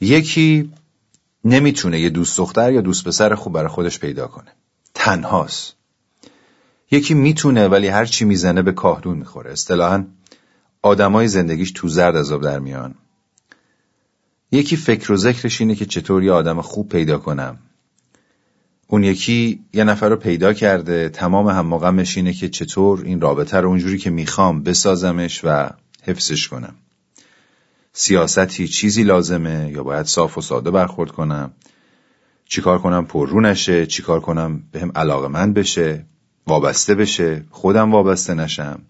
یکی نمی‌تونه یه دوست دختر یا دوست پسر خوب برای خودش پیدا کنه. تنهاست. یکی می‌تونه ولی هر چی می‌زنه به کاهدون می‌خوره. اصطلاحا آدمای زندگیش تو زرد از در میان. یکی فکر و ذکرش اینه که چطور یه آدم خوب پیدا کنم. اون یکی یه نفر رو پیدا کرده. تمام هم اینه که چطور این رابطه رو اونجوری که می‌خوام بسازمش و حفظش کنم. سیاستی چیزی لازمه یا باید صاف و ساده برخورد کنم؟ چیکار کنم پررو نشه؟ چیکار کنم بهم به علاقه من بشه؟ وابسته بشه؟ خودم وابسته نشم.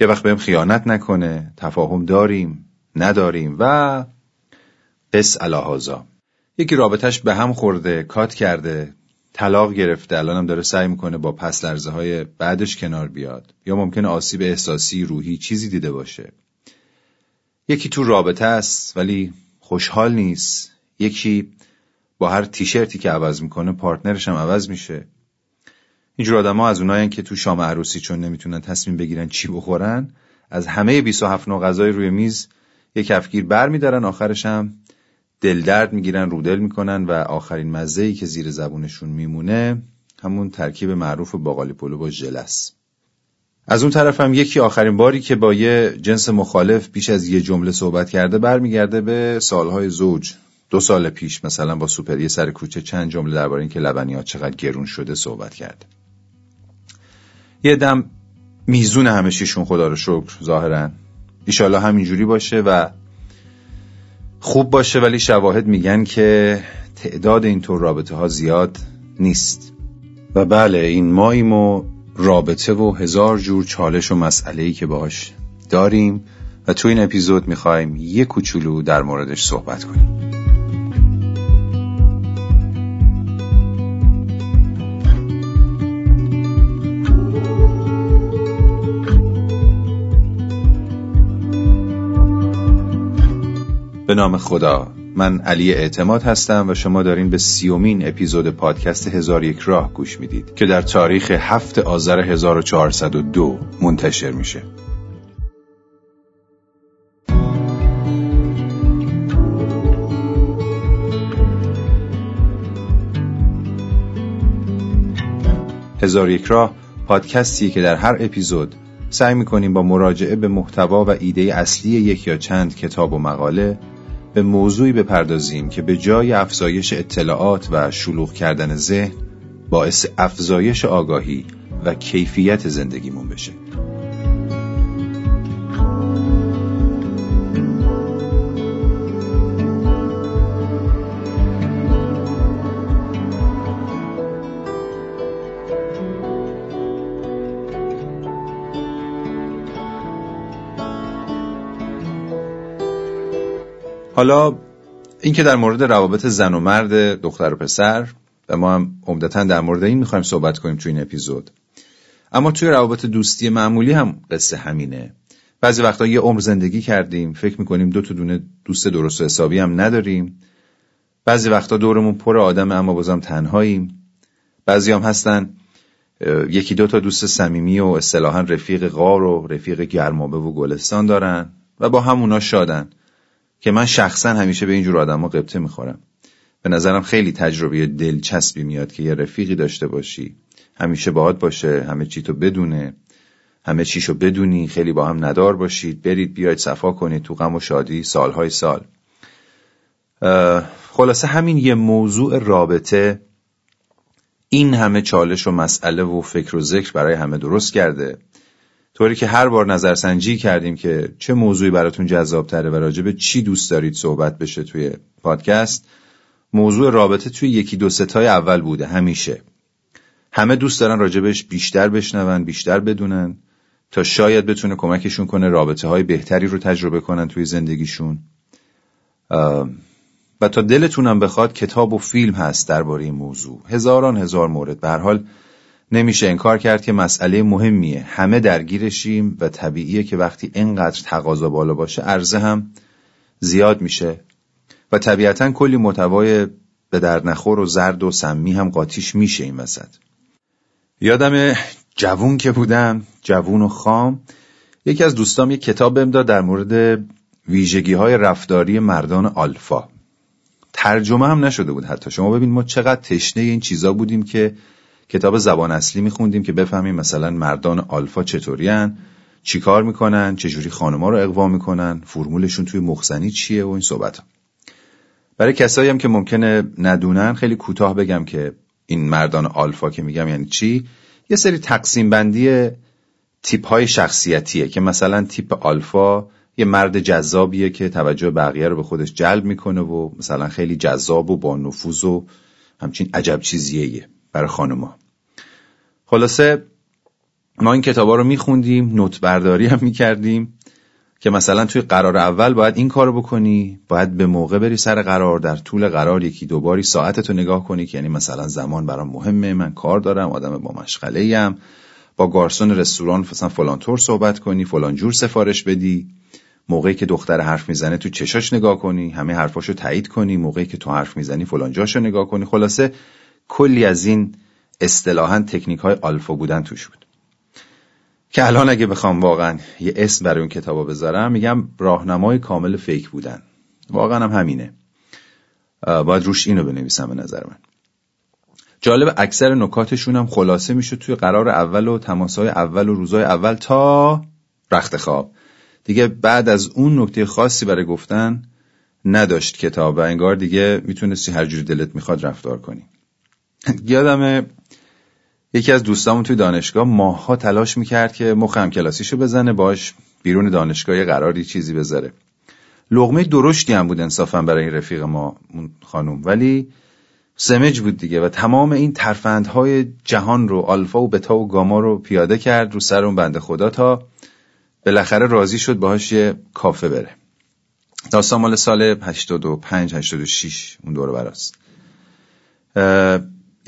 یه وقت بهم خیانت نکنه تفاهم داریم نداریم و قص الهازا یکی رابطش به هم خورده کات کرده طلاق گرفته الانم داره سعی می‌کنه با پس لرزه های بعدش کنار بیاد. یا ممکنه آسیب احساسی روحی چیزی دیده باشه. یکی تو رابطه است ولی خوشحال نیست. یکی با هر تیشرتی که عوض می‌کنه پارتنرش هم عوض میشه. اینجور آدم ها از اونایی که تو شام عروسی چون نمی‌تونن تصمیم بگیرن چی بخورن از همه 27 نوع غذای روی میز یک کفگیر بر میدارن آخرش هم دل درد می‌گیرن رودل می‌کنن و آخرین مزه ای که زیر زبونشون میمونه همون ترکیب معروف باقالی پلو با ژلس از اون طرف هم یکی آخرین باری که با یه جنس مخالف بیش از یه جمله صحبت کرده برمیگرده به سالهای زوج. دو سال پیش مثلا با سوپری سر کوچه چند جمله درباره اینکه لبنیات چقدر گرون شده صحبت کرده یه دم میزون همه خدا رو شکر ظاهرا. ایشالا همینجوری باشه و خوب باشه ولی شواهد میگن که تعداد اینطور رابطه ها زیاد نیست. و بله این ماییم و رابطه و هزار جور چالش و مسئله ای که باش داریم و تو این اپیزود می‌خوایم یه کوچولو در موردش صحبت کنیم. به نام خدا من علی اعتماد هستم و شما دارین به سیومین اپیزود پادکست هزار یک راه گوش می‌دید که در تاریخ هفت آذر 1402 منتشر میشه. هزار یک راه پادکستی که در هر اپیزود سعی می‌کنیم با مراجعه به محتوا و ایده اصلی یک یا چند کتاب و مقاله به موضوعی بپردازیم که به جای افزایش اطلاعات و شلوغ کردن ذهن باعث افزایش آگاهی و کیفیت زندگیمون بشه. حالا اینکه در مورد روابط زن و مرد دختر و پسر و ما هم عمدتا در مورد این می‌خوایم صحبت کنیم تو این اپیزود. اما توی روابط دوستی معمولی هم قصه همینه. بعضی وقتا یه عمر زندگی کردیم فکر می‌کنیم دو تا دونه دوست درست و حسابی هم نداریم. بعضی وقتا دورمون پر آدم اما بازم تنهاییم. بعضی هم هستن یکی دو تا دوست صمیمی و اصطلاحا رفیق غار و رفیق گرمابه و گلستان دارن و با همونا شادن. که من شخصا همیشه به اینجور آدم قبطه می‌خورم. به نظرم خیلی تجربه دلچسبی میاد که یه رفیقی داشته باشی. همیشه باهات باشه همه چی تو بدونه. همه چیشو بدونی خیلی با هم ندار باشید. برید بیاید صفا کنید تو غم و شادی سالهای سال. خلاصه همین یه موضوع رابطه این همه چالش و مسئله و فکر و ذکر برای همه درست کرده. طوری که هر بار نظرسنجی کردیم که چه موضوعی براتون جذاب تره و راجبه چی دوست دارید صحبت بشه توی پادکست موضوع رابطه توی یکی دو ستای اول بوده همیشه. همه دوست دارن راجبش بیشتر بشنون بیشتر بدونن تا شاید بتونه کمکشون کنه رابطه های بهتری رو تجربه کنن توی زندگیشون. و تا دلتونم بخواد کتاب و فیلم هست درباره این موضوع. هزاران هزار مورد. به حال نمیشه انکار کرد که مسئله مهمیه. همه درگیرشیم و طبیعیه که وقتی اینقدر تقاضا بالا باشه عرضه هم زیاد میشه. و طبیعتا کلی متوای به در نخور و زرد و سمی هم قاطیش میشه این وسط. یادم جوون که بودم جوون و خام یکی از دوستام یک کتاب بهم داد در مورد ویژگی های رفتاری مردان آلفا. ترجمه هم نشده بود حتی. شما ببین ما چقدر تشنه این چیزا بودیم که کتاب زبان اصلی میخوندیم که بفهمیم مثلا مردان آلفا چطورین چیکار می‌کنن چجوری خانما رو اقوا می‌کنن فرمولشون توی مخزنی چیه و این صحبت ها. برای کسایی هم که ممکنه ندونن خیلی کوتاه بگم که این مردان آلفا که میگم یعنی چی یه سری تقسیم بندی تیپ های شخصیتیه که مثلا تیپ آلفا یه مرد جذابیه که توجه بقیه رو به خودش جلب می‌کنه و مثلا خیلی جذاب و با نفوذ و همچین عجب چیزیه برای خانوما. خلاصه ما این کتابا رو میخوندیم نوت برداری هم می‌کردیم که مثلا توی قرار اول باید این کارو بکنی باید به موقع بری سر قرار در طول قرار یکی دوباری ساعتتو نگاه کنی که یعنی مثلا زمان برام مهمه من کار دارم آدم با مشغله ایم با گارسون رستوران مثلا فلان طور صحبت کنی فلان جور سفارش بدی. موقعی که دختر حرف می‌زنه تو چشاش نگاه کنی همه حرفاشو تایید کنی. موقعی که تو حرف می‌زنی فلان جاشو نگاه کنی. خلاصه کلی از این اصطلاحا تکنیک های آلفا بودن توش بود. که الان اگه بخوام واقعا یه اسم برای اون کتابا بذارم میگم راهنمای کامل فیک بودن. واقعا هم همینه. باید روش اینو بنویسم به نظر من. جالب اکثر نکاتشون هم خلاصه میشه توی قرار اول و تماسای اول و روزای اول تا رخت خواب. دیگه بعد از اون نکته خاصی برای گفتن نداشت کتاب و انگار دیگه می‌تونستی هر جوری دلت می‌خواد رفتار کنی. یادم یکی از دوستامون توی دانشگاه ماها تلاش می‌کرد که مخم کلاسیشو بزنه باش بیرون دانشگاه قراری چیزی بذاره. لغمه درشتی هم بود انصافا برای این رفیق ما خانوم. ولی سمج بود دیگه و تمام این ترفندهای جهان رو آلفا و بتا و گاما رو پیاده کرد رو سر اون بنده خدا تا بالاخره راضی شد باهاش یه کافه بره. داستان مال سال 85 86 اون دور براست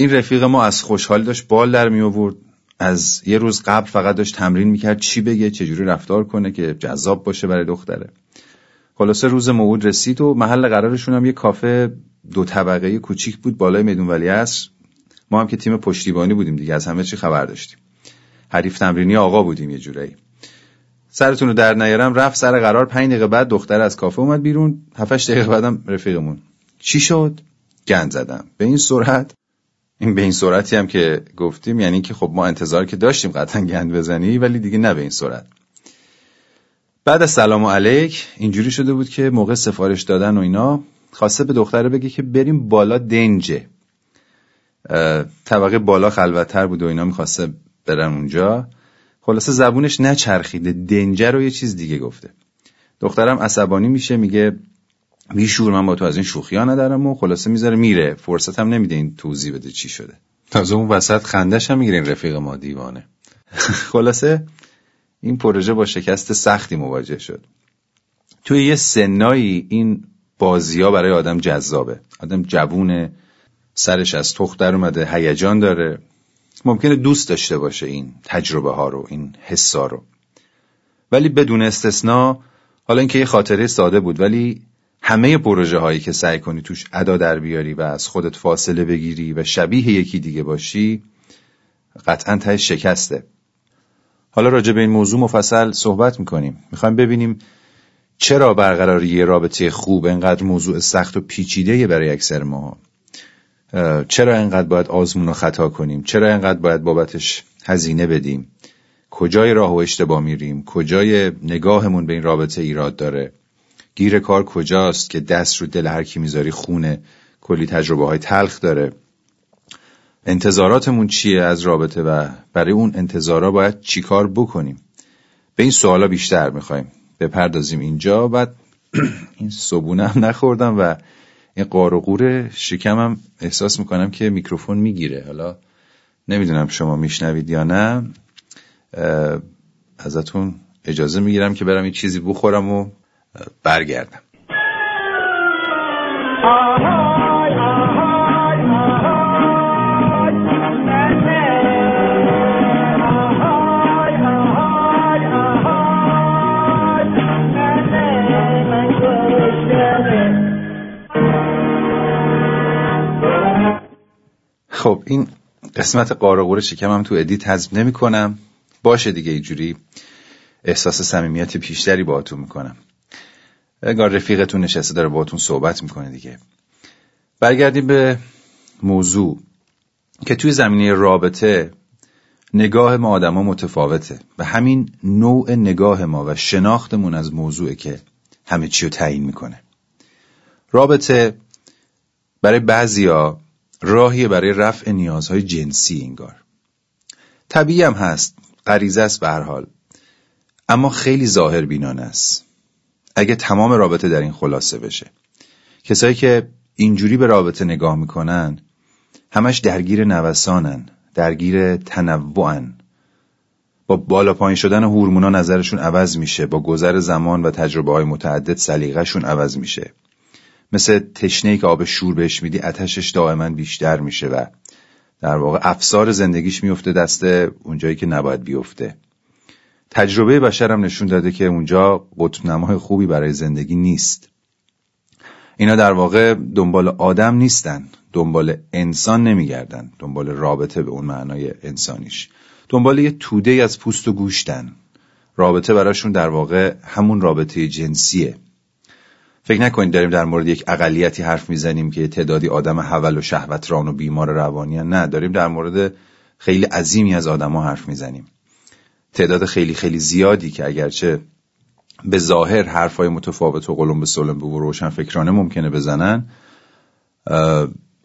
این رفیق ما از خوشحال داشت بال در می آورد. از یه روز قبل فقط داشت تمرین می‌کرد چی بگه چجوری رفتار کنه که جذاب باشه برای دختره. خلاصه روز موعود رسید و محل قرارشون هم یه کافه دو طبقه کوچیک بود بالای میدون ولی عصر. ما هم که تیم پشتیبانی بودیم دیگه از همه چی خبر داشتیم. حریف تمرینی آقا بودیم یه جورایی. سرتون رو در نیارم رفت سر قرار پنج دقیقه بعد دختر از کافه اومد بیرون. هفتش دقیقه بعدم رفیقمون. چی شد؟ گند زدم. به این سرعت این به این سرعتی هم که گفتیم یعنی که خب ما انتظار که داشتیم قطعا گند بزنی ولی دیگه نه به این سرعت. بعد از سلام علیک اینجوری شده بود که موقع سفارش دادن و اینا خواسته به دختره بگه که بریم بالا دنجه. طبقه بالا خلوتتر بود و اینا می‌خواسته برن اونجا. خلاصه زبونش نچرخیده دنجه رو یه چیز دیگه گفته. دخترم عصبانی میشه میگه بیشور من با تو از این شوخی ها ندارم و خلاصه می‌ذاره میره. فرصت هم نمیده این توضیح بده چی شده. تازه اون وسط خندش هم می‌گیره این رفیق ما دیوانه. خلاصه این پروژه با شکست سختی مواجه شد. توی یه سنایی این بازی ها برای آدم جذابه. آدم جوونه سرش از تخت در اومده هیجان داره. ممکنه دوست داشته باشه این تجربه ها رو این حسا رو. ولی بدون استثنا حالا اینکه یه خاطره ساده بود ولی همه پروژه هایی که سعی کنی توش ادا در بیاری و از خودت فاصله بگیری و شبیه یکی دیگه باشی قطعا ته شکسته. حالا راجع به این موضوع مفصل صحبت می‌کنیم. می‌خوایم ببینیم چرا برقراری یه رابطه خوب انقدر موضوع سخت و پیچیده برای اکثر ما. چرا انقدر باید آزمون و خطا کنیم؟ چرا انقدر باید بابتش هزینه بدیم؟ کجای راه و اشتباه میریم؟ کجای نگاهمون به این رابطه ایراد داره؟ گیر کار کجاست که دست رو دل هر کی می‌ذاری خونه کلی تجربه های تلخ داره. انتظاراتمون چیه از رابطه و برای اون انتظارا باید چیکار بکنیم؟ به این سوالا بیشتر می‌خوایم. بپردازیم اینجا بعد این صبونه هم نخوردم و این قار و قور شکمم احساس می‌کنم که میکروفون می‌گیره. حالا نمی‌دونم شما میشنوید یا نه. ازتون اجازه می‌گیرم که برم یه چیزی بخورم و برگردم. خب این قسمت قارقور شکمم تو ادیت حذف نمی کنم باشه دیگه اینجوری. احساس صمیمیت بیشتری باهاتون می‌کنم. اگر رفیقتون نشسته داره باهاتون صحبت می‌کنه دیگه. برگردیم به موضوع که توی زمینه رابطه نگاه ما آدما متفاوته و همین نوع نگاه ما و شناختمون از موضوعه که همه چی رو تعیین می‌کنه. رابطه برای بعضیا راهی برای رفع نیازهای جنسی انگار. طبیعی هم هست غریزه است به هر حال اما خیلی ظاهر بینان است. اگه تمام رابطه در این خلاصه بشه. کسایی که اینجوری به رابطه نگاه می‌کنن همش درگیر نوسانن درگیر تنوعن. با بالا پایین شدن هورمونا نظرشون عوض میشه با گذر زمان و تجربه های متعدد سلیقهشون عوض میشه. مثل تشنه که آب شور بهش میدی اتشش دائما بیشتر میشه و در واقع افسار زندگیش میفته دست اونجایی که نباید بیفته. تجربه بشرم نشون داده که اونجا قطب نمای خوبی برای زندگی نیست. اینا در واقع دنبال آدم نیستن دنبال انسان نمیگردن دنبال رابطه به اون معنای انسانیش. دنبال یه توده از پوست و گوشتن. رابطه براشون در واقع همون رابطه جنسیه. فکر نکنید داریم در مورد یک اقلیتی حرف می‌زنیم که تعدادی آدم حول و شهوتران و بیمار روانی. نه داریم در مورد خیلی عظیمی از آدما حرف می‌زنیم. تعداد خیلی خیلی زیادی که اگرچه به ظاهر حرفای متفاوت و قلم به سلم به روشن فکرانه ممکنه بزنن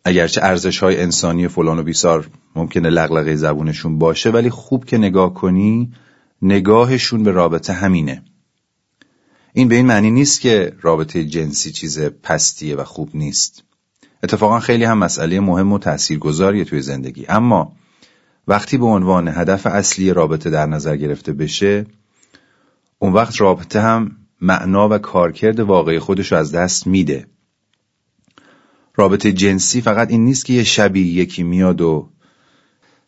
اگرچه ارزش های انسانی فلان و بیسار ممکنه لغلقه زبونشون باشه ولی خوب که نگاه کنی نگاهشون به رابطه همینه. این به این معنی نیست که رابطه جنسی چیز پستیه و خوب نیست. اتفاقا خیلی هم مسئله مهم و تاثیرگذاریه توی زندگی. اما وقتی به عنوان هدف اصلی رابطه در نظر گرفته بشه اون وقت رابطه هم معنا و کارکرد واقعی خودش رو از دست میده. رابطه جنسی فقط این نیست که یه شبی یکی میاد و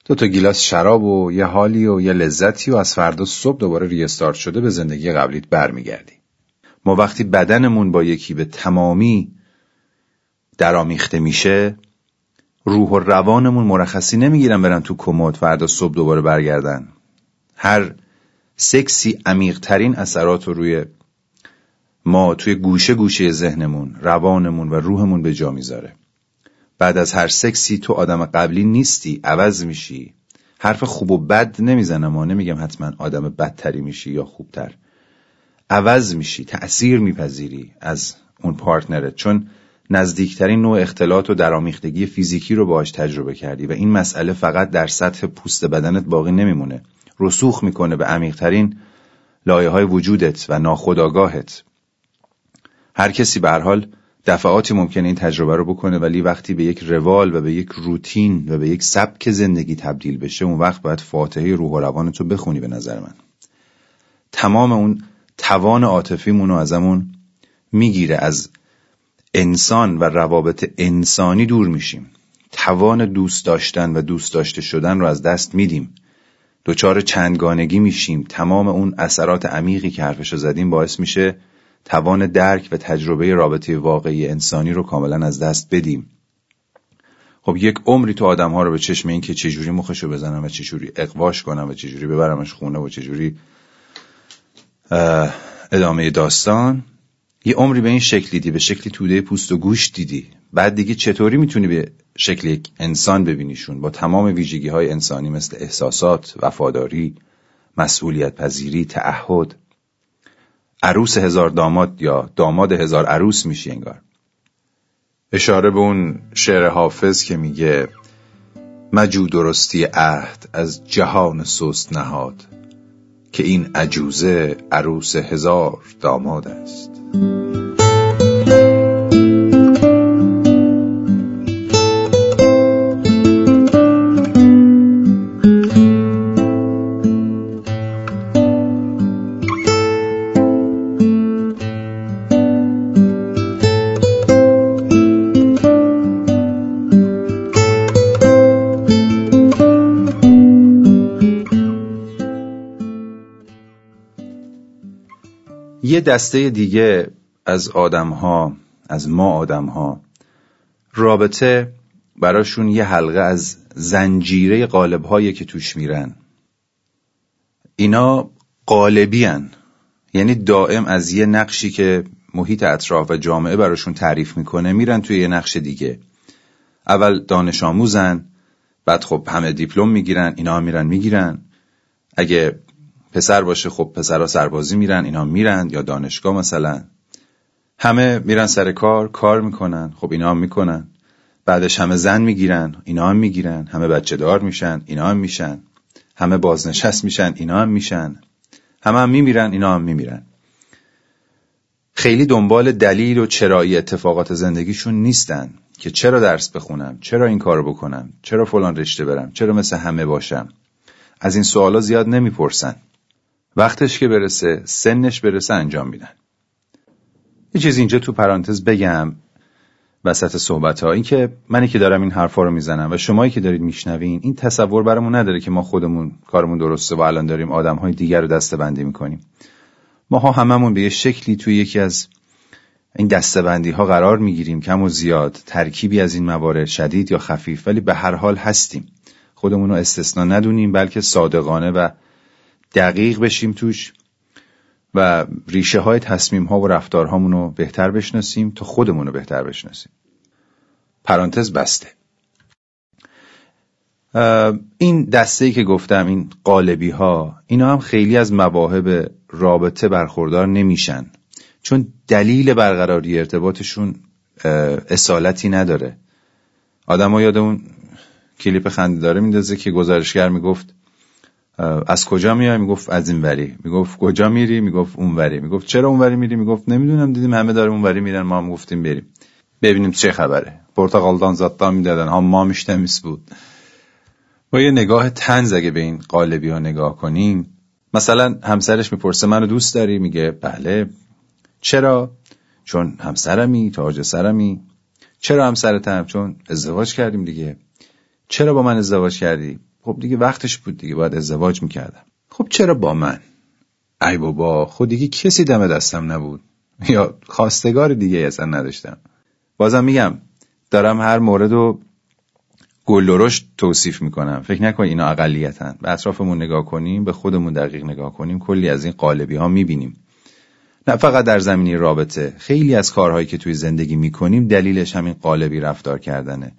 دو تا گیلاس شراب و یه حالی و یه لذتی و از فردا صبح دوباره ریستارت شده به زندگی قبلیت برمیگردی. ما وقتی بدنمون با یکی به تمامی درامیخته میشه روح و روانمون مرخصی نمی‌گیرن برن تو کمد فردا صبح دوباره برگردن. هر سکسی عمیقترین اثرات رو روی ما توی گوشه گوشه ذهنمون روانمون و روحمون به جا می‌ذاره. بعد از هر سکسی تو آدم قبلی نیستی عوض میشی. حرف خوب و بد نمی‌زنم و نمیگم حتما آدم بدتری میشی یا خوبتر. عوض میشی تأثیر میپذیری از اون پارتنرت چون نزدیکترین نوع اختلاط و درامیختگی فیزیکی رو باهاش تجربه کردی و این مسئله فقط در سطح پوست بدنت باقی نمیمونه. رسوخ می‌کنه به عمیقترین لایه های وجودت و ناخداگاهت هر کسی به حال دفعاتی ممکنه این تجربه رو بکنه ولی وقتی به یک روال و به یک روتین و به یک سبک زندگی تبدیل بشه اون وقت باید فاتحه روح و روانتو بخونی به نظر من. تمام اون توان عاطفیمون رو ازمون می‌گیره از انسان و روابط انسانی دور میشیم. توان دوست داشتن و دوست داشته شدن رو از دست میدیم. دچار چندگانگی میشیم. تمام اون اثرات عمیقی که حرفشو زدیم باعث میشه توان درک و تجربه رابطه واقعی انسانی رو کاملا از دست بدیم. خب یک عمری تو آدم ها رو به چشم این که چجوری مخشو بزنم و چجوری اقواش کنم و چجوری ببرمش خونه و چجوری ادامه داستان. یه عمری به این شکل دیدی به شکلی توده پوست و گوش دیدی. بعد دیگه چطوری می‌تونی به شکل یک انسان ببینیشون؟ با تمام ویژگی های انسانی مثل احساسات، وفاداری، مسئولیت پذیری، تعهد. عروس هزار داماد یا داماد هزار عروس میشی انگار. اشاره به اون شعر حافظ که میگه مجو درستی عهد از جهان سست نهاد. که این عجوزه عروس هزار داماد است. دسته دیگه از آدم ها از ما آدم ها رابطه براشون یه حلقه از زنجیره قالب هایی که توش میرن. اینا قالبی هن. یعنی دائم از یه نقشی که محیط اطراف و جامعه براشون تعریف می‌کنه میرن توی یه نقش دیگه. اول دانش آموزن بعد خب همه دیپلم می‌گیرن اینا میرن می‌گیرن. اگه پسر باشه خب پسرها سربازی میرن اینا میرن یا دانشگاه مثلا. همه میرن سر کار کار می‌کنن خب اینا هم می‌کنن. بعدش همه زن می‌گیرن اینا هم می‌گیرن. همه بچه دار میشن اینا هم میشن. همه بازنشست میشن اینا هم میشن. همه هم میمیرن اینا هم میمیرن. خیلی دنبال دلیل و چرایی اتفاقات زندگیشون نیستن که چرا درس بخونم چرا این کارو بکنم چرا فلان رشته برم چرا مثل همه باشم. از این سوالا زیاد نمی‌پرسن. وقتش که برسه سنش برسه انجام میدن. یه چیز اینجا تو پرانتز بگم وسط صحبت ها این که منی که دارم این حرفا رو می‌زنم و شمایی که دارید میشنوین این تصور برامون نداره که ما خودمون کارمون درسته و الان داریم آدم های دیگر رو دسته بندی می‌کنیم. ماها هممون به یه شکلی توی یکی از این دستبندی ها قرار می‌گیریم کم و زیاد ترکیبی از این موارد شدید یا خفیف ولی به هر حال هستیم. خودمون رو استثنا ندونیم بلکه صادقانه و دقیق بشیم توش و ریشه های تصمیم ها و رفتارهامون رو بهتر بشناسیم تا خودمون رو بهتر بشناسیم. پرانتز بسته. این دسته ای که گفتم این قالبی ها اینا هم خیلی از مواهب رابطه برخوردار نمیشن. چون دلیل برقراری ارتباطشون اصالتی نداره. آدم ها یاد اون کلیپ خنده داره میندازه که گزارشگر می‌گفت از کجا میای؟ می‌گفت از این وری. می‌گفت کجا میری؟ می‌گفت اون وری. می‌گفت چرا اون وری میری؟ می‌گفت نمی‌دونم دیدیم همه داره اون وری میرن ما هم گفتیم بریم. ببینیم چه خبره. پرتغالدان زدتا می‌دادن. ها ما میشتمیس بود. با یه نگاه تنز اگه به این قالبی ها نگاه کنیم مثلا همسرش می‌پرسه منو دوست داری؟ میگه بله. چرا؟ چون همسرمی تاج سرمی. چرا همسرتم؟ چون ازدواج کردیم دیگه. چرا با من ازدواج کردی؟ خب دیگه وقتش بود دیگه باید ازدواج می‌کردم. خب چرا با من؟ ای بابا خود دیگه کسی دم دستم نبود. یا خواستگار دیگه اصلا نداشتم. بازم میگم دارم هر مورد رو گلدرش توصیف می‌کنم. فکر نکن اینا اقلیتن. به اطرافمون نگاه کنیم به خودمون دقیق نگاه کنیم کلی از این قالبی ها می‌بینیم. نه فقط در زمینی رابطه خیلی از کارهایی که توی زندگی می‌کنیم دلیلش همین قالبی رفتار کردنه.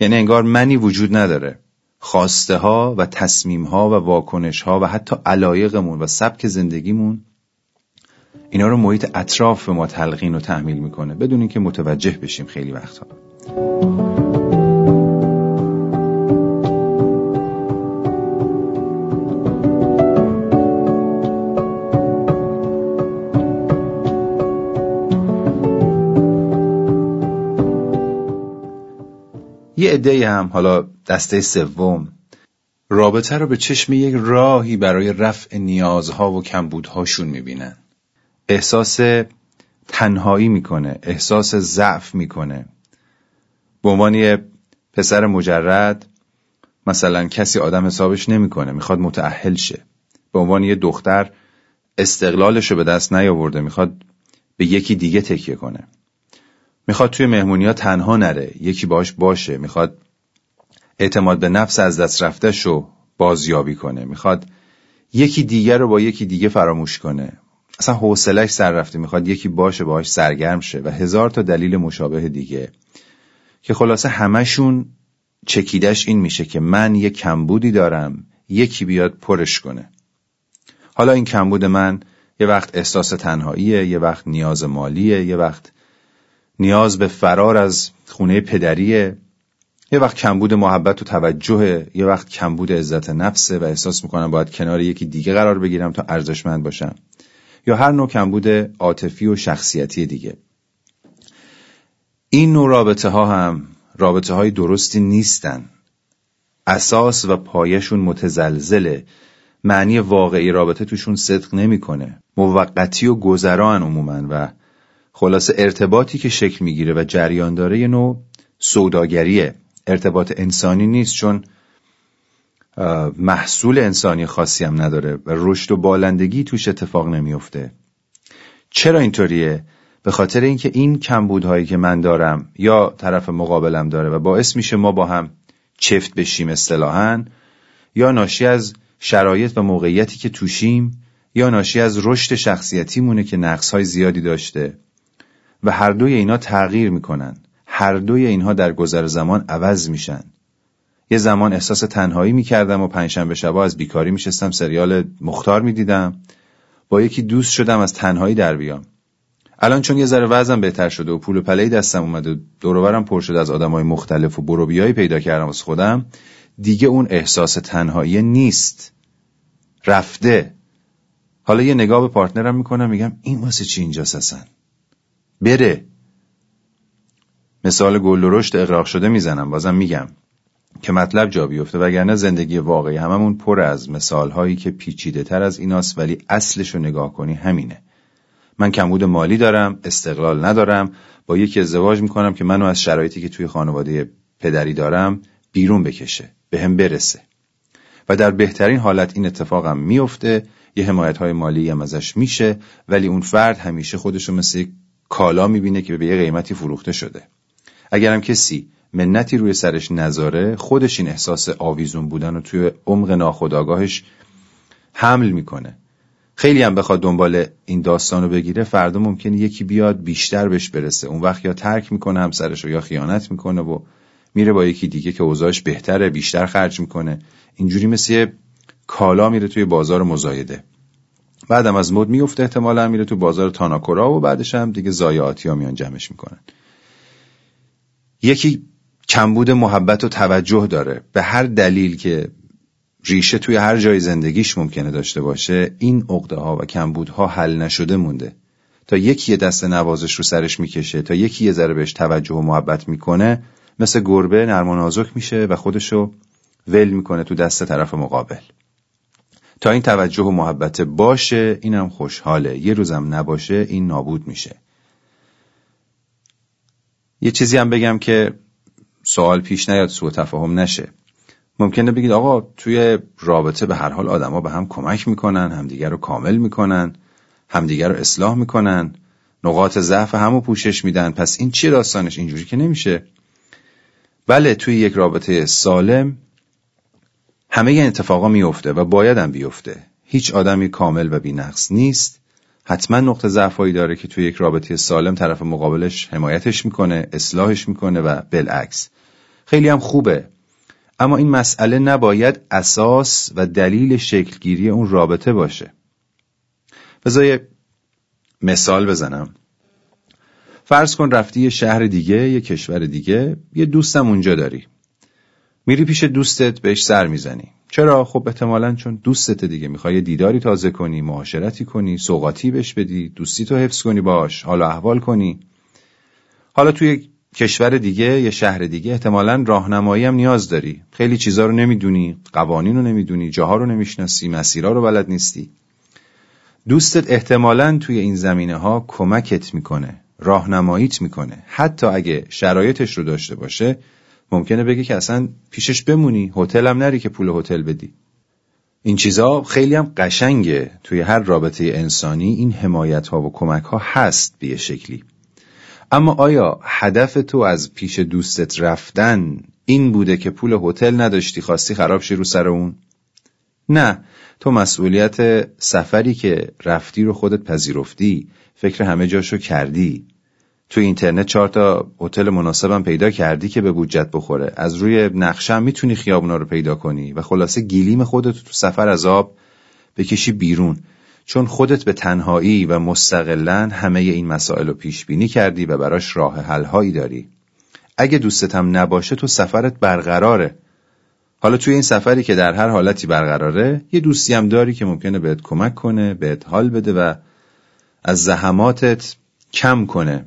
یعنی انگار منی وجود نداره. خواسته ها و تصمیم ها و واکنش ها و حتی علایقمون و سبک زندگیمون اینا رو محیط اطراف ما تلقین و تحمیل می‌کنه بدون اینکه متوجه بشیم خیلی وقتها. عده هم حالا دسته سوم. رابطه رو به چشم یک راهی برای رفع نیازها و کمبودهاشون می‌بینن. احساس تنهایی می‌کنه احساس ضعف می‌کنه. به عنوان یه پسر مجرد مثلا کسی آدم حسابش نمی‌کنه می‌خواد متعهل شه. به عنوان یه دختر استقلالش رو به دست نیاورده می‌خواد به یکی دیگه تکیه کنه. می‌خواد توی مهمونی ها تنها نره یکی باش باشه. می‌خواد اعتماد به نفس از دست رفته شو بازیابی کنه. می‌خواد یکی دیگه رو با یکی دیگه فراموش کنه. اصلا حوصلش سر رفته. می‌خواد یکی باشه باهاش سرگرم شه و هزار تا دلیل مشابه دیگه. که خلاصه همشون چکیدش این میشه که من یه کمبودی دارم یکی بیاد پرش کنه. حالا این کمبود من یه وقت احساس تنهاییه یه وقت نیاز مالیه یه وقت نیاز به فرار از خونه پدریه. یه وقت کمبود محبت و توجه یه وقت کمبود عزت نفسه و احساس می‌کنم باید کنار یکی دیگه قرار بگیرم تا ارزشمند باشم. یا هر نوع کمبود عاطفی و شخصیتی دیگه. این نوع رابطه ها هم رابطه های درستی نیستن. اساس و پایشون متزلزله معنی واقعی رابطه توشون صدق نمی‌کنه. موقتی و گذران عموما و خلاصه ارتباطی که شکل می‌گیره و جریان داره یه نوع سوداگریه. ارتباط انسانی نیست چون محصول انسانی خاصی هم نداره و رشد و بالندگی توش اتفاق نمیفته چرا اینطوریه؟ به خاطر اینکه این کمبودهایی که من دارم یا طرف مقابلم داره و باعث میشه ما با هم چفت بشیم اصطلاحا یا ناشی از شرایط و موقعیتی که توشیم یا ناشی از رشد شخصیتی مونه که نقص های زیادی داشته. و هر دوی اینا تغییر می‌کنن. هر دوی اینها در گذر زمان عوض میشن. یه زمان احساس تنهایی می‌کردم و پنجشنبه شبا از بیکاری میشستم سریال مختار می‌دیدم. با یکی دوست شدم از تنهایی در بیام. الان چون یه ذره وزنم بهتر شده و پول پلهی دستم اومده و دوروبرم پر شده از آدمای مختلف و بروبیایی پیدا کردم از خودم دیگه اون احساس تنهایی نیست. رفته. حالا یه نگاه به پارتنرم می‌کنم میگم این واسه چی اینجاست اصلا؟ بره. مثال گل رشد اقراق شده می‌زنم بازم میگم. که مطلب جا بیفته وگرنه زندگی واقعی هممون پر از مثال هایی که پیچیده تر از ایناست ولی اصلش رو نگاه کنی همینه. من کمبود مالی دارم استقلال ندارم با یکی ازدواج می‌کنم که منو از شرایطی که توی خانواده پدری دارم بیرون بکشه به هم برسه. و در بهترین حالت این اتفاقم میفته یه حمایت های مالی هم ازش میشه ولی اون فرد همیشه خودشو مثل کالا می‌بینه که به یه قیمتی فروخته شده. اگرم کسی منتی روی سرش نذاره خودش این احساس آویزون بودن رو توی عمق ناخودآگاهش حمل می‌کنه. خیلی هم بخواد دنبال این داستان رو بگیره فردا ممکنه یکی بیاد بیشتر بهش برسه. اون وقت یا ترک می‌کنه همسرش رو یا خیانت می‌کنه و میره با یکی دیگه که اوضاعش بهتره بیشتر خرج می‌کنه. اینجوری مثل کالا میره توی بازار مزایده. بعدم از مد میفته احتمالا میره تو بازار تاناکورا و بعدش هم دیگه زایاتی ها میان جمعش می‌کنن. یکی کمبود محبت و توجه داره. به هر دلیل که ریشه توی هر جای زندگیش ممکنه داشته باشه این عقده ها و کمبودها حل نشده مونده. تا یکی یه دست نوازش رو سرش می‌کشه تا یکی یه ذره بهش توجه و محبت می‌کنه مثل گربه نرم و نازک میشه و خودشو ول می‌کنه تو دست طرف مقابل. تا این توجه و محبت باشه اینم خوشحاله. یه روزم نباشه این نابود میشه. یه چیزی هم بگم که سوال پیش نیاد سوء تفاهم نشه. ممکنه بگید آقا توی رابطه به هر حال آدما به هم کمک می‌کنن همدیگر رو کامل می‌کنن همدیگر رو اصلاح می‌کنن نقاط ضعف همو پوشش میدن. پس این چیه داستانش اینجوری که نمیشه؟ بله توی یک رابطه سالم همه این اتفاقا میفته و باید هم بیفته. هیچ آدمی کامل و بینقص نیست. حتما نقطه ضعفایی داره که توی یک رابطه سالم طرف مقابلش حمایتش می‌کنه اصلاحش می‌کنه و بالعکس. خیلی هم خوبه. اما این مسئله نباید اساس و دلیل شکلگیری اون رابطه باشه. بذار مثال بزنم. فرض کن رفتی یه شهر دیگه یه کشور دیگه یه دوستم اونجا داری. میری پیش دوستت بهش سر می‌زنی. چرا؟ خب احتمالا چون دوستت دیگه می‌خوای دیداری تازه کنی معاشرتی کنی سوقاتی بهش بدی دوستی تو حفظ کنی باش حالا احوال کنی. حالا توی کشور دیگه یه شهر دیگه احتمالا راهنمایی هم نیاز داری. خیلی چیزا رو نمی‌دونی قوانین رو نمی‌دونی جاها رو نمی‌شناسی مسیرها رو بلد نیستی. دوستت احتمالا توی این زمینه ها کمکت می‌کنه راهنماییت می‌کنه. حتی اگه شرایطش رو داشته باشه ممکنه بگه که اصلا پیشش بمونی هتل هم نری که پول هتل بدی. این چیزا خیلی هم قشنگه. توی هر رابطه انسانی این حمایت ها و کمک ها هست به شکلی. اما آیا هدف تو از پیش دوستت رفتن این بوده که پول هتل نداشتی خواستی خراب شی رو سر اون؟ نه. تو مسئولیت سفری که رفتی رو خودت پذیرفتی فکر همه جاشو کردی. تو اینترنت چهار تا هتل مناسبم پیدا کردی که به بودجت بخوره. از روی نقشه می‌تونی خیابونا رو پیدا کنی و خلاصه گلیم خودت تو سفر از آب بکشی بیرون. چون خودت به تنهایی و مستقلا همه این مسائل رو پیش بینی کردی و براش راه حل هایی داری. اگه دوستت هم نباشه تو سفرت برقراره. حالا توی این سفری که در هر حالتی برقراره یه دوستی هم داری که ممکنه بهت کمک کنه بهت حال بده و از زحماتت کم کنه.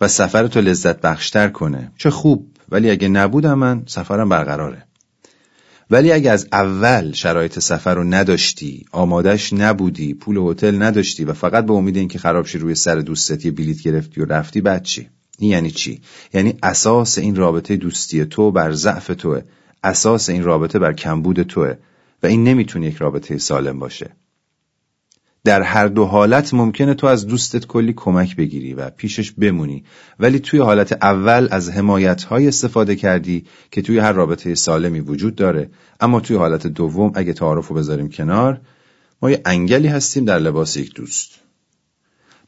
و سفرتو لذت بخشتر کنه. چه خوب. ولی اگه نبودم من سفرم برقراره. ولی اگه از اول شرایط سفر رو نداشتی آمادش نبودی پول هتل نداشتی و فقط به امید اینکه خراب شی روی سر دوستت یه بلیت گرفتی و رفتی بعد چی؟ این یعنی چی؟ یعنی اساس این رابطه دوستی تو بر ضعف توه. اساس این رابطه بر کمبود توه. و این نمی‌تونه یک رابطه سالم باشه. در هر دو حالت ممکنه تو از دوستت کلی کمک بگیری و پیشش بمونی. ولی توی حالت اول از حمایت های استفاده کردی که توی هر رابطه سالمی وجود داره. اما توی حالت دوم اگه تعارف رو بذاریم کنار ما یه انگلی هستیم در لباس یک دوست.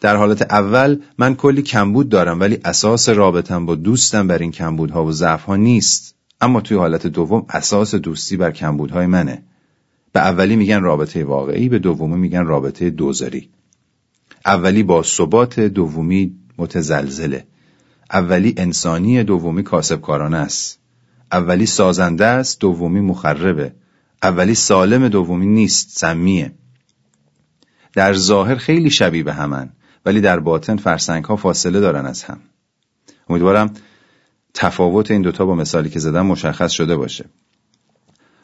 در حالت اول من کلی کمبود دارم ولی اساس رابطم با دوستم بر این کمبودها و ضعفها نیست. اما توی حالت دوم اساس دوستی بر کمبودهای منه. به اولی میگن رابطه واقعی به دومی میگن رابطه دوزاری. اولی با ثبات دومی متزلزله. اولی انسانی دومی کاسبکارانه است. اولی سازنده است دومی مخربه. اولی سالم دومی نیست سمیه. در ظاهر خیلی شبیه به همن ولی در باطن فرسنگ ها فاصله دارن از هم. امیدوارم تفاوت این دوتا با مثالی که زدم مشخص شده باشه.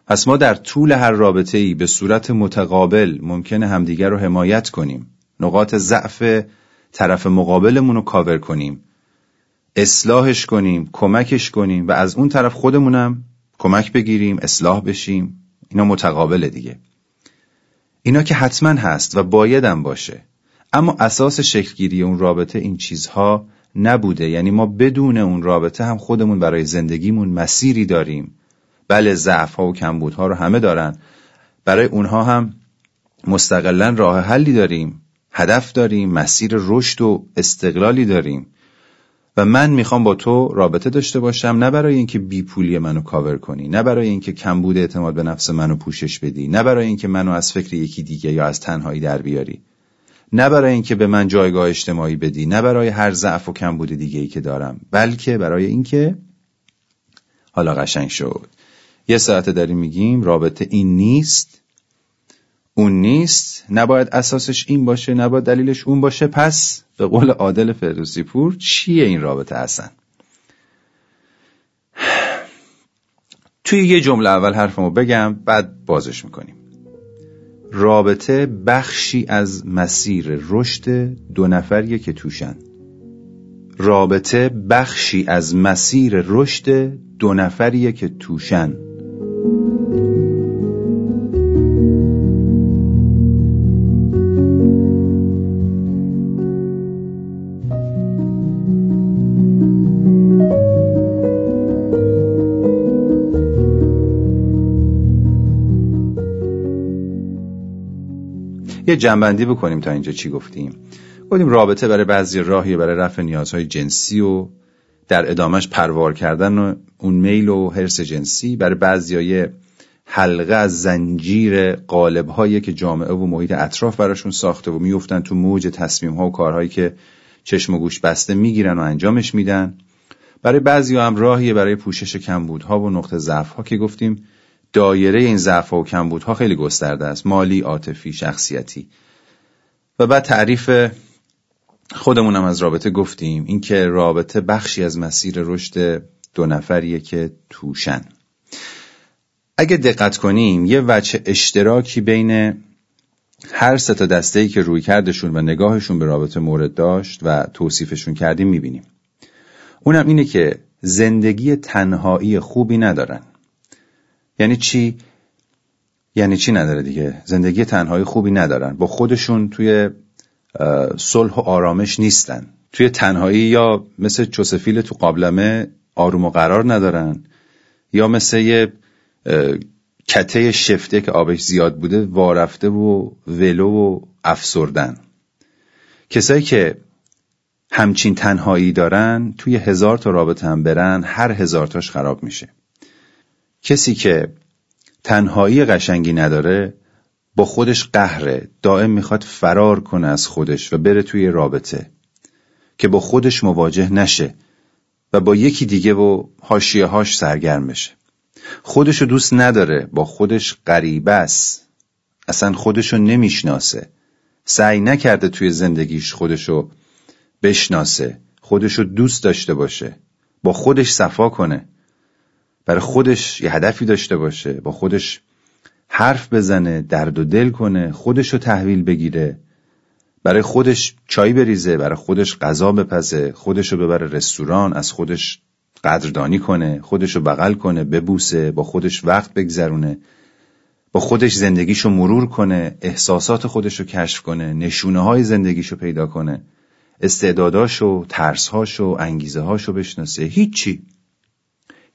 پس ما در طول هر رابطه ای به صورت متقابل ممکنه همدیگر رو حمایت کنیم. نقاط ضعف طرف مقابلمون رو کاور کنیم. اصلاحش کنیم کمکش کنیم و از اون طرف خودمونم کمک بگیریم اصلاح بشیم. اینا متقابله دیگه. اینا که حتما هست و بایدم باشه. اما اساس شکلگیری اون رابطه این چیزها نبوده. یعنی ما بدون اون رابطه هم خودمون برای زندگیمون مسیری داریم. بله ضعف ها و کمبودها رو همه دارن. برای اونها هم مستقلا راه حلی داریم. هدف داریم مسیر رشد و استقلالی داریم. و من می‌خوام با تو رابطه داشته باشم نه برای اینکه بی پولی منو کاور کنی نه برای اینکه کمبود اعتماد به نفس منو پوشش بدی نه برای اینکه منو از فکر یکی دیگه یا از تنهایی در بیاری نه برای اینکه به من جایگاه اجتماعی بدی نه برای هر ضعف و کمبود دیگه ای که دارم بلکه برای اینکه حالا قشنگ شد. یه ساعته داریم میگیم رابطه این نیست اون نیست. نباید اساسش این باشه نباید دلیلش اون باشه. پس به قول عادل فردوسی پور چیه این رابطه هستن توی یه جمله اول حرفمو بگم بعد بازش می‌کنیم. رابطه بخشی از مسیر رشد دو نفریه که توشن. رابطه بخشی از مسیر رشد دو نفریه که توشن. یه جنبندی بکنیم تا اینجا چی گفتیم. گفتیم رابطه برای بعضی راهی برای رفع نیازهای جنسی و در ادامش پروار کردن و اون میل و حرس جنسی. برای بعضی حلقه از زنجیر قالب هایی که جامعه و محیط اطراف براشون ساخته و میفتن تو موج تصمیم ها و کارهایی که چشم و گوش بسته می‌گیرن و انجامش میدن. برای بعضی هم راهیه برای پوشش کمبودها و نقطه ضعف ها که گفتیم. دایره این ضعف و کمبودها خیلی گسترده است. مالی عاطفی شخصیتی. و بعد تعریف خودمونم از رابطه گفتیم. اینکه رابطه بخشی از مسیر رشد دو نفریه که توشن. اگه دقت کنیم یه وجه اشتراکی بین هر سه تا دسته ای که روی کردشون و نگاهشون به رابطه مورد داشت و توصیفشون کردیم می‌بینیم. اونم اینه که زندگی تنهایی خوبی ندارن. یعنی چی؟ یعنی چی نداره دیگه؟ زندگی تنهایی خوبی ندارن. با خودشون توی صلح و آرامش نیستن. توی تنهایی یا مثل چوسفیل تو قابلمه آروم و قرار ندارن. یا مثل یه کته شفته که آبش زیاد بوده وارفته و ولو و افسردن. کسایی که همچین تنهایی دارن توی هزار تا رابطه هم برن هر هزار تاش خراب میشه. کسی که تنهایی قشنگی نداره با خودش قهره دائم می‌خواد فرار کنه از خودش و بره توی رابطه که با خودش مواجه نشه و با یکی دیگه و هاشیه هاش سرگرم بشه. خودشو دوست نداره با خودش غریبه است. اصلا خودشو نمی‌شناسه. سعی نکرده توی زندگیش خودشو بشناسه. خودشو دوست داشته باشه. با خودش صفا کنه. برای خودش یه هدفی داشته باشه با خودش حرف بزنه درد و دل کنه خودش رو تحویل بگیره. برای خودش چای بریزه برای خودش غذا بپزه خودش رو ببره رستوران از خودش قدردانی کنه خودش رو بغل کنه ببوسه با خودش وقت بگذرونه با خودش زندگیشو مرور کنه احساسات خودش رو کشف کنه نشونه های زندگیشو پیدا کنه استعداداشو ترسهاشو انگیزه هاشو بشناسه هیچی.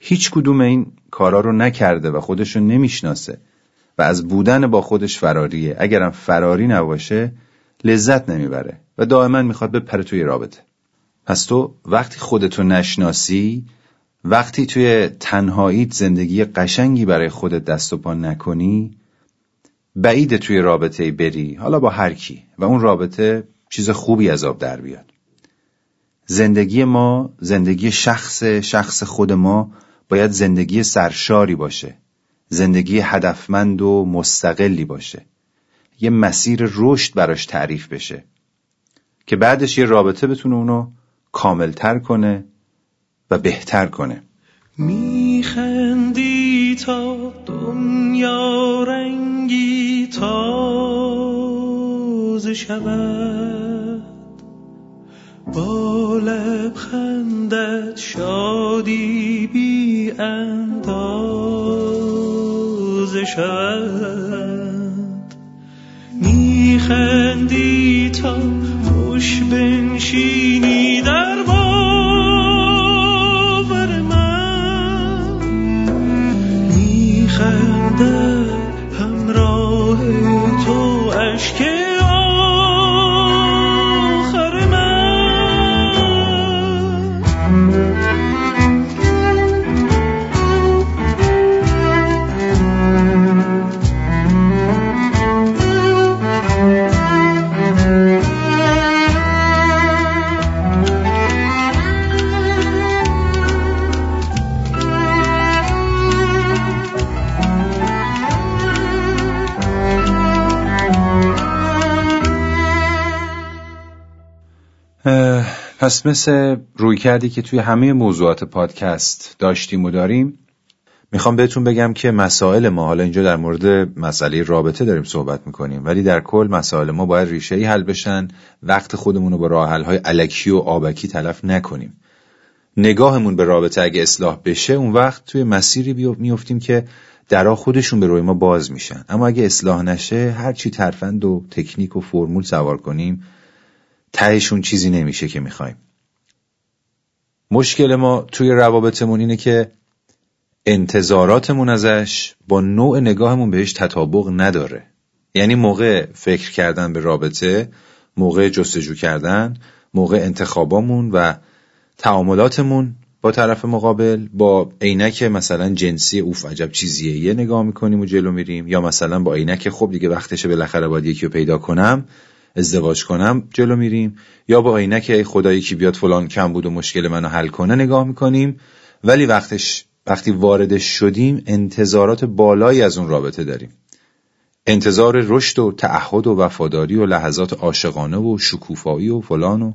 هیچ کدوم این کارا رو نکرده و خودش رو نمی‌شناسه و از بودن با خودش فراریه اگرم فراری نباشه لذت نمی‌بره و دائما می‌خواد بپره توی رابطه. پس تو وقتی خودتو نشناسی وقتی توی تنهاییت زندگی قشنگی برای خودت دست و پا نکنی بعید توی رابطه بری. حالا با هر کی. و اون رابطه چیز خوبی از آب در بیاد. زندگی ما زندگی شخص شخص خود ما باید زندگی سرشاری باشه زندگی هدفمند و مستقلی باشه. یه مسیر رشد براش تعریف بشه که بعدش یه رابطه بتونه اونو کاملتر کنه و بهتر کنه. میخندی تا دنیا رنگی تازه شود. با لبخندت شادی بی اندازه شود. میخندی تا خوش بنشینی پس مثل روی کردی که توی همه موضوعات پادکست داشتیم و داریم می‌خوام بهتون بگم که مسائل ما حالا اینجا در مورد مسئله رابطه داریم صحبت می‌کنیم ولی در کل مسائل ما باید ریشه ای حل بشن وقت خودمون رو با راه های علکی و آبکی تلف نکنیم. نگاهمون به رابطه اگه اصلاح بشه اون وقت توی مسیری میفتیم که درا خودشون به روی ما باز میشن. اما اگه اصلاح نشه هر چی ترفند و تکنیک و فرمول سوار کنیم تهشون چیزی نمیشه که می‌خوایم. مشکل ما توی روابطمون اینه که انتظاراتمون ازش با نوع نگاهمون بهش تطابق نداره. یعنی موقع فکر کردن به رابطه موقع جستجو کردن موقع انتخابامون و تعاملاتمون با طرف مقابل با عینک مثلا جنسی اوف عجب چیزیه یه نگاه می‌کنیم و جلو میریم یا مثلا با عینک خب دیگه وقتشه بالاخره باید یکی رو پیدا کنم. ازدواج کنم جلو میریم. یا با عینک خدایی که بیاد فلان کم بود و مشکل منو حل کنه نگاه می‌کنیم. ولی وقتش وقتی واردش شدیم انتظارات بالایی از اون رابطه داریم. انتظار رشد و تعهد و وفاداری و لحظات عاشقانه و شکوفایی و فلان و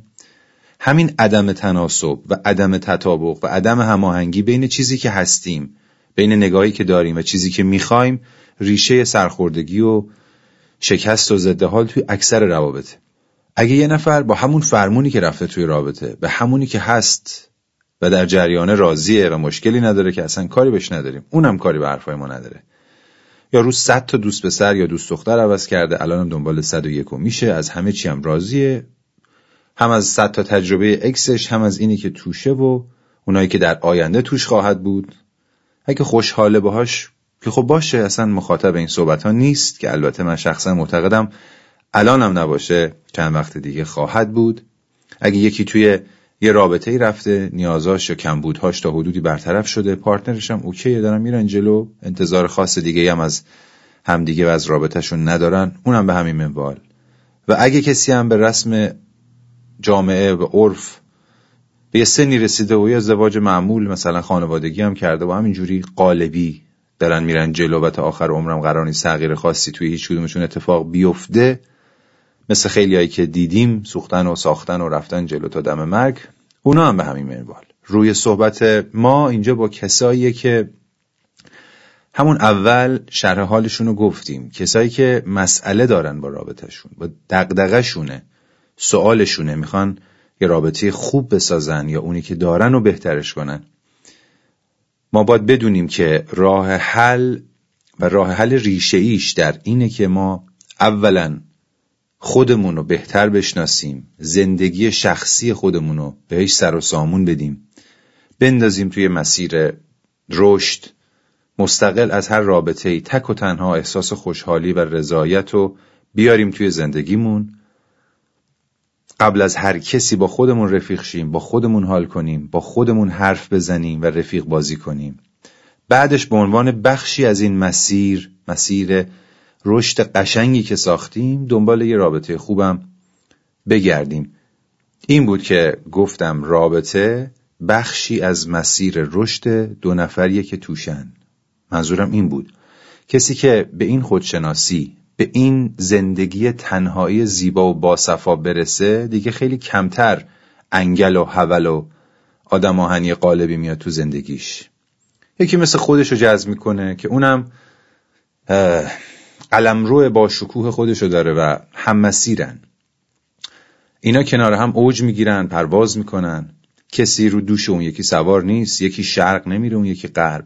همین عدم تناسب و عدم تطابق و عدم هماهنگی بین چیزی که هستیم بین نگاهی که داریم و چیزی که می‌خوایم ریشه سرخوردگی و شکست و ضد حال توی اکثر روابطه. اگه یه نفر با همون فرمونی که رفته توی رابطه به همونی که هست و در جریان راضیه و مشکلی نداره که اصلا کاری بهش نداریم اونم کاری به حرفای ما نداره. یا روز صد تا دوست پسر یا دوست دختر عوض کرده الانم دنبال صد و یکو میشه از همه چی هم راضیه. هم از صد تا تجربه اکسش هم از اینی که توشه و اونایی که در آینده توش خواهد بود. اگه خوشحاله باهاش که خب باشه اصلا مخاطب این صحبت ها نیست که البته من شخصا معتقدم الانم نباشه چند وقت دیگه خواهد بود. اگه یکی توی یه رابطه ای رفته نیازاش یا کمبودهاش تا حدودی برطرف شده پارتنرش هم اوکیه دارن میرن جلو. انتظار خاص دیگه هم از همدیگه و از رابطهشون ندارن اونم به همین منوال. و اگه کسی هم به رسم جامعه و عرف به یه سنی رسیده و یه ازدواج معمول مثلا خانوادگی هم کرده و همینجوری قالبی دارن میرن جلو و تا آخر عمرم قرار نیست تغییر خاصی توی هیچ کدومشون اتفاق بیفته. مثل خیلیایی که دیدیم سوختن و ساختن و رفتن جلو تا دم مرگ اونا هم به همین منوال. روی صحبت ما اینجا با کساییه که همون اول شرح حالشون رو گفتیم. کسایی که مسئله دارن با رابطهشون با دقدقشونه سوالشونه می‌خوان یه رابطه خوب بسازن یا اونی که دارن رو بهترش کنن. ما باید بدونیم که راه حل و راه حل ریشه ایش در اینه که ما اولا خودمون رو بهتر بشناسیم زندگی شخصی خودمون رو بهش سر و سامون بدیم بندازیم توی مسیر رشد مستقل از هر رابطه ای تک و تنها احساس خوشحالی و رضایت رو بیاریم توی زندگیمون. قبل از هر کسی با خودمون رفیق شیم با خودمون حال کنیم با خودمون حرف بزنیم و رفیق بازی کنیم. بعدش به عنوان بخشی از این مسیر مسیر رشد قشنگی که ساختیم دنبال یه رابطه خوبم بگردیم. این بود که گفتم رابطه بخشی از مسیر رشد دو نفریه که توشن. منظورم این بود. کسی که به این خودشناسی به این زندگی تنهایی زیبا و باصفا برسه دیگه خیلی کمتر انگل و حول و آدم آهنی قالبی میاد تو زندگیش. یکی مثل خودش رو جذب می‌کنه که اونم قلمرو با شکوه خودشو داره و هم مسیرن. اینا کنار هم اوج می‌گیرن پرواز می‌کنن. کسی رو دوش اون یکی سوار نیست یکی شرق نمیره اون یکی غرب.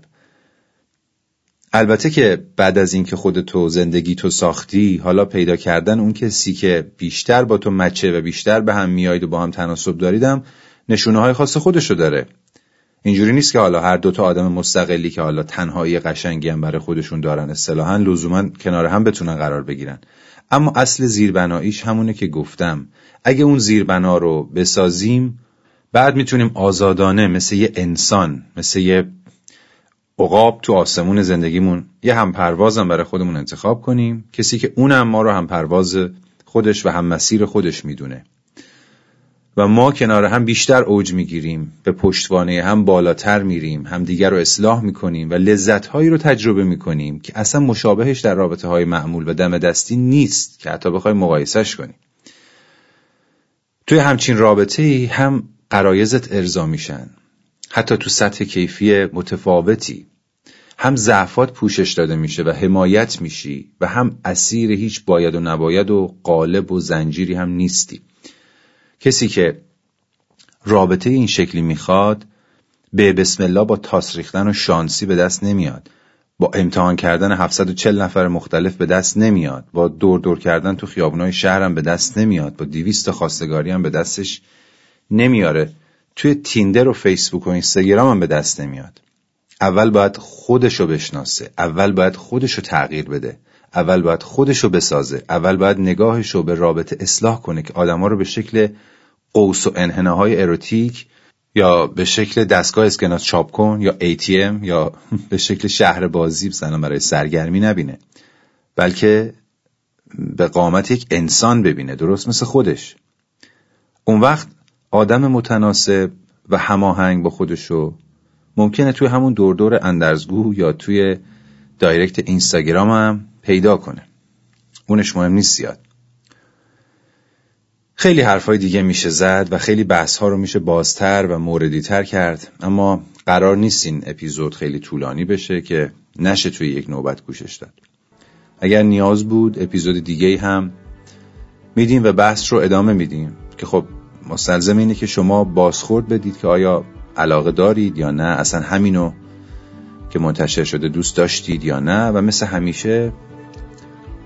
البته که بعد از اینکه خودتو زندگی تو ساختی حالا پیدا کردن اون کسی که بیشتر با تو مچه و بیشتر به هم میاید و با هم تناسب داریدم نشونه های خاص خودشو داره. اینجوری نیست که حالا هر دوتا آدم مستقلی که حالا تنهایی قشنگی هم برای خودشون دارن اصطلاحا لزوما کنار هم بتونن قرار بگیرن. اما اصل زیربناییش همونه که گفتم. اگه اون زیربنا رو بسازیم بعد می‌تونیم آزادانه مثل یه انسان مثل یه عقاب تو آسمون زندگیمون یه هم پروازم برای خودمون انتخاب کنیم. کسی که اونم ما رو هم پرواز خودش و هم مسیر خودش می‌دونه. و ما کنار هم بیشتر اوج می‌گیریم به پشتوانه هم بالاتر میریم هم دیگر رو اصلاح می‌کنیم و لذتهایی رو تجربه می‌کنیم که اصلا مشابهش در رابطه های معمول و دم دستی نیست که حتی بخوای مقایسش کنیم. توی همچین رابطه ای هم قرایزت ارضا میشن. حتی تو سطح کیفی متفاوتی. هم ضعفات پوشش داده میشه و حمایت میشی و هم اسیر هیچ باید و نباید و قالب و زنجیری هم نیستی. کسی که رابطه این شکلی می‌خواد به بسم الله با تاس ریختن و شانسی به دست نمیاد. با امتحان کردن 740 نفر مختلف به دست نمیاد. با دور دور کردن تو خیابونای شهرم به دست نمیاد. با 200 خواستگاری هم به دستش نمیاره. توی تیندر و فیسبوک و اینستاگرام هم به دست نمیاد. اول باید خودشو بشناسه اول باید خودشو تغییر بده اول باید خودشو بسازه اول باید نگاهشو به رابطه اصلاح کنه که آدما رو به شکل قوس و انحناهای اروتیک یا به شکل دستگاه اسکناس چاپ کن یا ATM یا به شکل شهر بازی مثلا برای سرگرمی نبینه. بلکه به قامت یک انسان ببینه درست مثل خودش. اون وقت آدم متناسب و هماهنگ با خودشو ممکنه توی همون دور دور اندرزگو یا توی دایرکت اینستاگرام هم پیدا کنه. اونش مهم نیست زیاد. خیلی حرفای دیگه میشه زد و خیلی بحث ها رو میشه بازتر و موردی تر کرد اما قرار نیست این اپیزود خیلی طولانی بشه که نشه توی یک نوبت گوشش داد. اگر نیاز بود اپیزود دیگه هم میدیم و بحث رو ادامه میدیم که خب مستلزم اینه که شما بازخورد بدید که آیا علاقه دارید یا نه. اصلا همینو که منتشر شده دوست داشتید یا نه. و مثل همیشه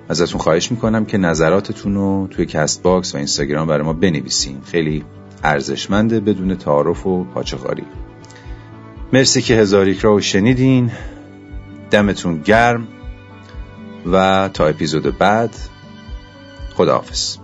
ازتون خواهش می‌کنم که نظراتتون رو توی Castbox و اینستاگرام برای ما بنویسین. خیلی ارزشمنده بدون تعارف و پاچه‌خواری مرسی که هزار یک رو شنیدین. دمتون گرم و تا اپیزود بعد خداحافظ.